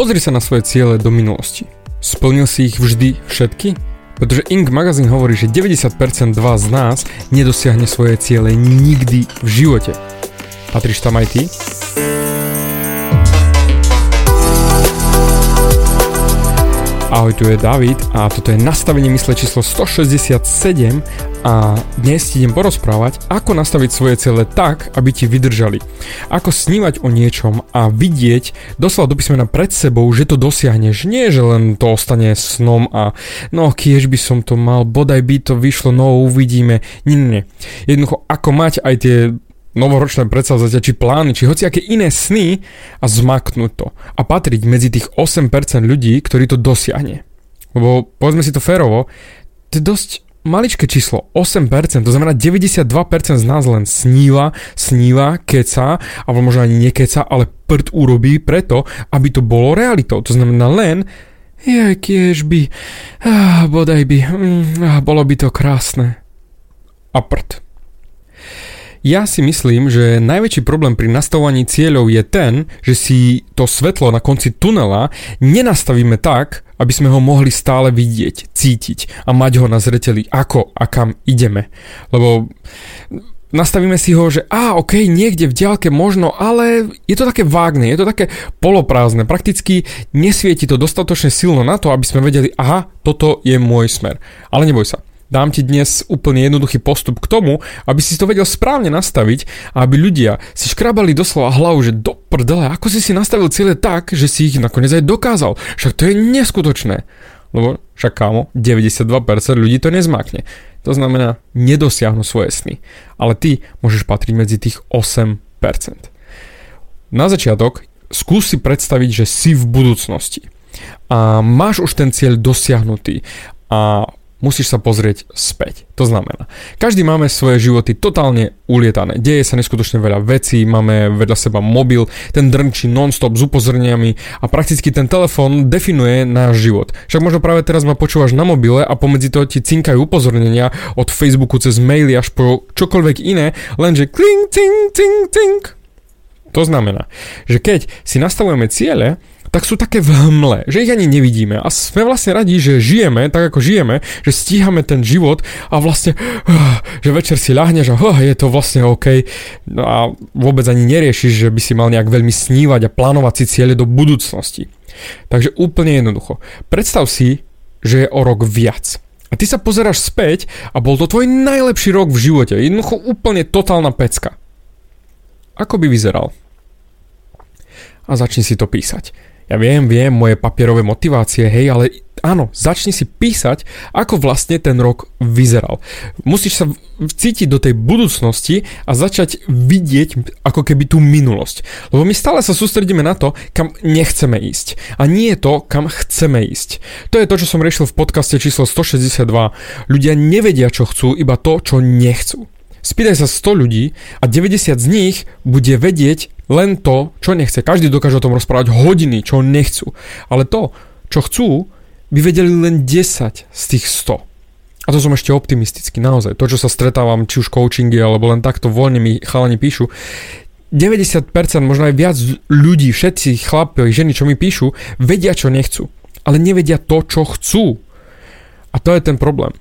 Pozri sa na svoje ciele do minulosti. Splnil si ich vždy všetky? Pretože Inc. magazín hovorí, že 90% vás z nás nedosiahne svoje ciele nikdy v živote. Patríš tam aj ty? Ahoj, tu je David a toto je nastavenie mysle číslo 167 a dnes ti idem porozprávať, ako nastaviť svoje ciele tak, aby ti vydržali. Ako snívať o niečom a vidieť doslova do písmena pred sebou, že to dosiahneš. Nie, že len to ostane snom a no kiež by som to mal, bodaj by to vyšlo, no uvidíme. Nie, nie, nie. Jednoducho, ako mať aj tie novoročné predsavzatia, či plány, či hociaké iné sny a zmaknúť to. A patriť medzi tých 8% ľudí, ktorí to dosiahne. Lebo povedzme si to férovo, to je dosť maličké číslo, 8%, to znamená 92% z nás len sníva, sníva, keca, alebo možno ani nekeca, ale prd urobí preto, aby to bolo realitou. To znamená len, je, kiež by, ah, bodaj by, mm, ah, bolo by to krásne. A prd. Ja si myslím, že najväčší problém pri nastavovaní cieľov je ten, že si to svetlo na konci tunela nenastavíme tak, aby sme ho mohli stále vidieť, cítiť a mať ho na zreteli, ako a kam ideme. Lebo nastavíme si ho, že a ok, niekde v diálke možno, ale je to také vágne, je to také poloprázdne, prakticky nesvieti to dostatočne silno na to, aby sme vedeli, aha, toto je môj smer. Ale neboj sa, Dám ti dnes úplne jednoduchý postup k tomu, aby si to vedel správne nastaviť a aby ľudia si škrabali doslova hlavu, že do prdele, ako si si nastavil cieľe tak, že si ich nakoniec aj dokázal. Však to je neskutočné. Lebo však kámo, 92% ľudí to nezmákne. To znamená, nedosiahnu svoje sny. Ale ty môžeš patriť medzi tých 8%. Na začiatok skús si predstaviť, že si v budúcnosti a máš už ten cieľ dosiahnutý a musíš sa pozrieť späť. To znamená, každý máme svoje životy totálne ulietané. Deje sa neskutočne veľa vecí, máme vedľa seba mobil, ten drnčí non-stop s upozorniami a prakticky ten telefón definuje náš život. Však možno práve teraz ma počúvaš na mobile a pomedzi toho ti cinkajú upozornenia od Facebooku cez maily až po čokoľvek iné, lenže kling, ting, ting, ting. To znamená, že keď si nastavujeme ciele, tak sú také v hmle, že ich ani nevidíme a sme vlastne radi, že žijeme tak ako žijeme, že stíhame ten život a vlastne, uh, že večer si ľahneš a uh, je to vlastne OK no a vôbec ani neriešiš, že by si mal nejak veľmi snívať a plánovať si cieľe do budúcnosti. Takže úplne jednoducho. Predstav si, že je o rok viac. A ty sa pozeráš späť a bol to tvoj najlepší rok v živote. Jednoducho úplne totálna pecka. Ako by vyzeral? A začni si to písať. Ja viem, viem, moje papierové motivácie, hej, ale áno, začni si písať, ako vlastne ten rok vyzeral. Musíš sa cítiť do tej budúcnosti a začať vidieť ako keby tú minulosť. Lebo my stále sa sústredíme na to, kam nechceme ísť. A nie je to, kam chceme ísť. To je to, čo som riešil v podcaste číslo 162. Ľudia nevedia, čo chcú, iba to, čo nechcú. Spýtaj sa 100 ľudí a 90 z nich bude vedieť len to, čo nechce. Každý dokáže o tom rozprávať hodiny, čo nechcú. Ale to, čo chcú, by vedeli len 10 z tých 100. A to som ešte optimistický, naozaj. To, čo sa stretávam, či už coachingy, alebo len takto voľne mi chalani píšu, 90%, možno aj viac ľudí, všetci chlapi, ženy, čo mi píšu, vedia, čo nechcú. Ale nevedia to, čo chcú. A to je ten problém.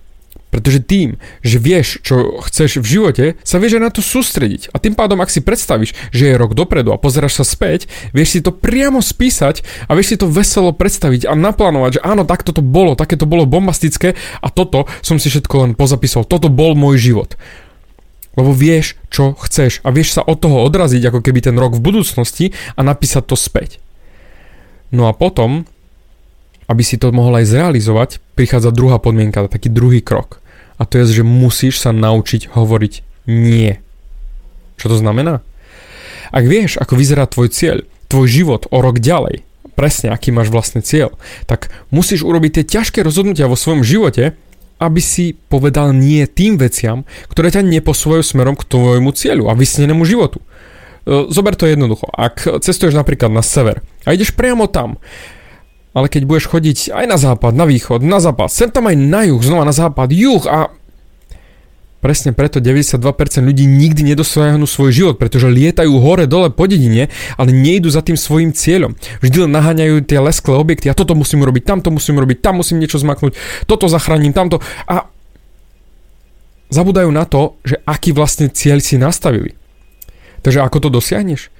Pretože tým, že vieš, čo chceš v živote, sa vieš aj na to sústrediť. A tým pádom, ak si predstavíš, že je rok dopredu a pozeráš sa späť, vieš si to priamo spísať a vieš si to veselo predstaviť a naplánovať, že áno, takto to bolo, také to bolo bombastické a toto som si všetko len pozapísal. Toto bol môj život. Lebo vieš, čo chceš a vieš sa od toho odraziť, ako keby ten rok v budúcnosti a napísať to späť. No a potom aby si to mohol aj zrealizovať, prichádza druhá podmienka, taký druhý krok. A to je, že musíš sa naučiť hovoriť nie. Čo to znamená? Ak vieš, ako vyzerá tvoj cieľ, tvoj život o rok ďalej, presne aký máš vlastný cieľ, tak musíš urobiť tie ťažké rozhodnutia vo svojom živote, aby si povedal nie tým veciam, ktoré ťa neposvojú smerom k tvojmu cieľu a vysnenému životu. E, zober to jednoducho. Ak cestuješ napríklad na sever a ideš priamo tam, ale keď budeš chodiť aj na západ, na východ, na západ, sem tam aj na juh, znova na západ, juh a Presne preto 92% ľudí nikdy nedosiahnu svoj život, pretože lietajú hore dole po dedine, ale nejdu za tým svojim cieľom. Vždy len naháňajú tie lesklé objekty a toto musím urobiť, tamto musím urobiť, tam musím niečo zmaknúť, toto zachránim, tamto a zabudajú na to, že aký vlastne cieľ si nastavili. Takže ako to dosiahneš?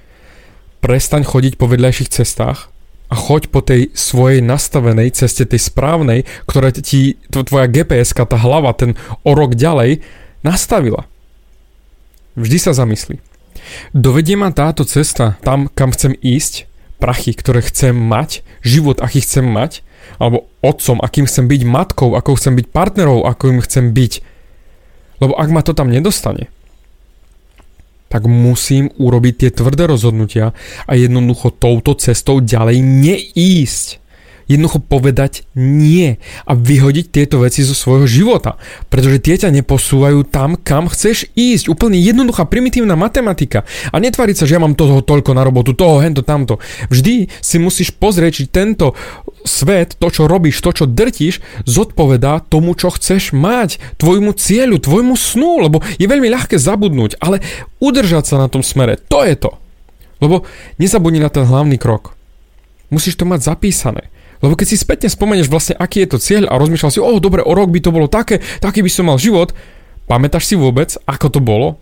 Prestaň chodiť po vedľajších cestách a choď po tej svojej nastavenej ceste, tej správnej, ktorá ti tvoja gps tá hlava, ten o rok ďalej nastavila. Vždy sa zamyslí. Dovedie ma táto cesta tam, kam chcem ísť, prachy, ktoré chcem mať, život, aký chcem mať, alebo otcom, akým chcem byť, matkou, ako chcem byť partnerov, akým chcem byť. Lebo ak ma to tam nedostane, tak musím urobiť tie tvrdé rozhodnutia a jednoducho touto cestou ďalej neísť jednoducho povedať nie a vyhodiť tieto veci zo svojho života. Pretože tie ťa neposúvajú tam, kam chceš ísť. Úplne jednoduchá, primitívna matematika. A netváriť sa, že ja mám toho toľko na robotu, toho, hento, tamto. Vždy si musíš pozrieť, či tento svet, to, čo robíš, to, čo drtíš, zodpovedá tomu, čo chceš mať, tvojmu cieľu, tvojmu snu, lebo je veľmi ľahké zabudnúť, ale udržať sa na tom smere, to je to. Lebo nezabudni na ten hlavný krok. Musíš to mať zapísané. Lebo keď si spätne spomeneš vlastne, aký je to cieľ a rozmýšľal si, oh dobre, o rok by to bolo také, taký by som mal život, pamätáš si vôbec, ako to bolo?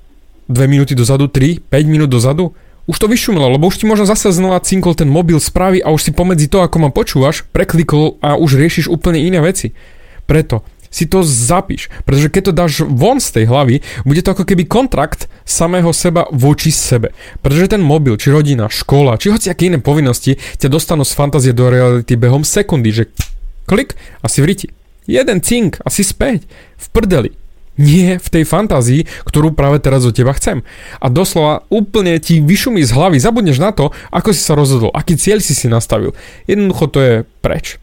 2 minúty dozadu, 3, 5 minút dozadu? Už to vyšumelo, lebo už ti možno zase znova cinkol ten mobil správy a už si pomedzi to, ako ma počúvaš, preklikol a už riešiš úplne iné veci. Preto si to zapíš. Pretože keď to dáš von z tej hlavy, bude to ako keby kontrakt samého seba voči sebe. Pretože ten mobil, či rodina, škola, či hoci aké iné povinnosti ťa dostanú z fantázie do reality behom sekundy, že klik a si v riti. Jeden cink a si späť. V prdeli. Nie v tej fantázii, ktorú práve teraz od teba chcem. A doslova úplne ti vyšumí z hlavy, zabudneš na to, ako si sa rozhodol, aký cieľ si si nastavil. Jednoducho to je preč.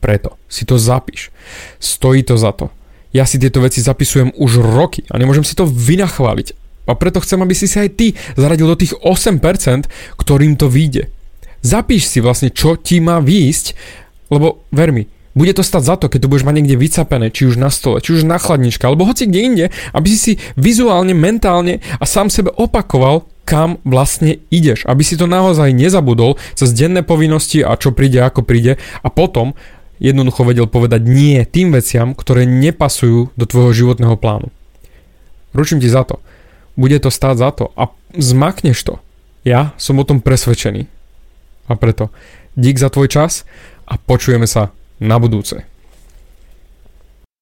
Preto si to zapíš. Stojí to za to. Ja si tieto veci zapisujem už roky a nemôžem si to vynachváliť. A preto chcem, aby si si aj ty zaradil do tých 8%, ktorým to vyjde. Zapíš si vlastne, čo ti má výjsť, lebo ver mi, bude to stať za to, keď to budeš mať niekde vycapené, či už na stole, či už na chladničke, alebo hoci kde inde, aby si si vizuálne, mentálne a sám sebe opakoval, kam vlastne ideš, aby si to naozaj nezabudol cez denné povinnosti a čo príde, ako príde a potom jednoducho vedel povedať nie tým veciam, ktoré nepasujú do tvojho životného plánu. Ručím ti za to. Bude to stáť za to a zmakneš to. Ja som o tom presvedčený. A preto dík za tvoj čas a počujeme sa na budúce.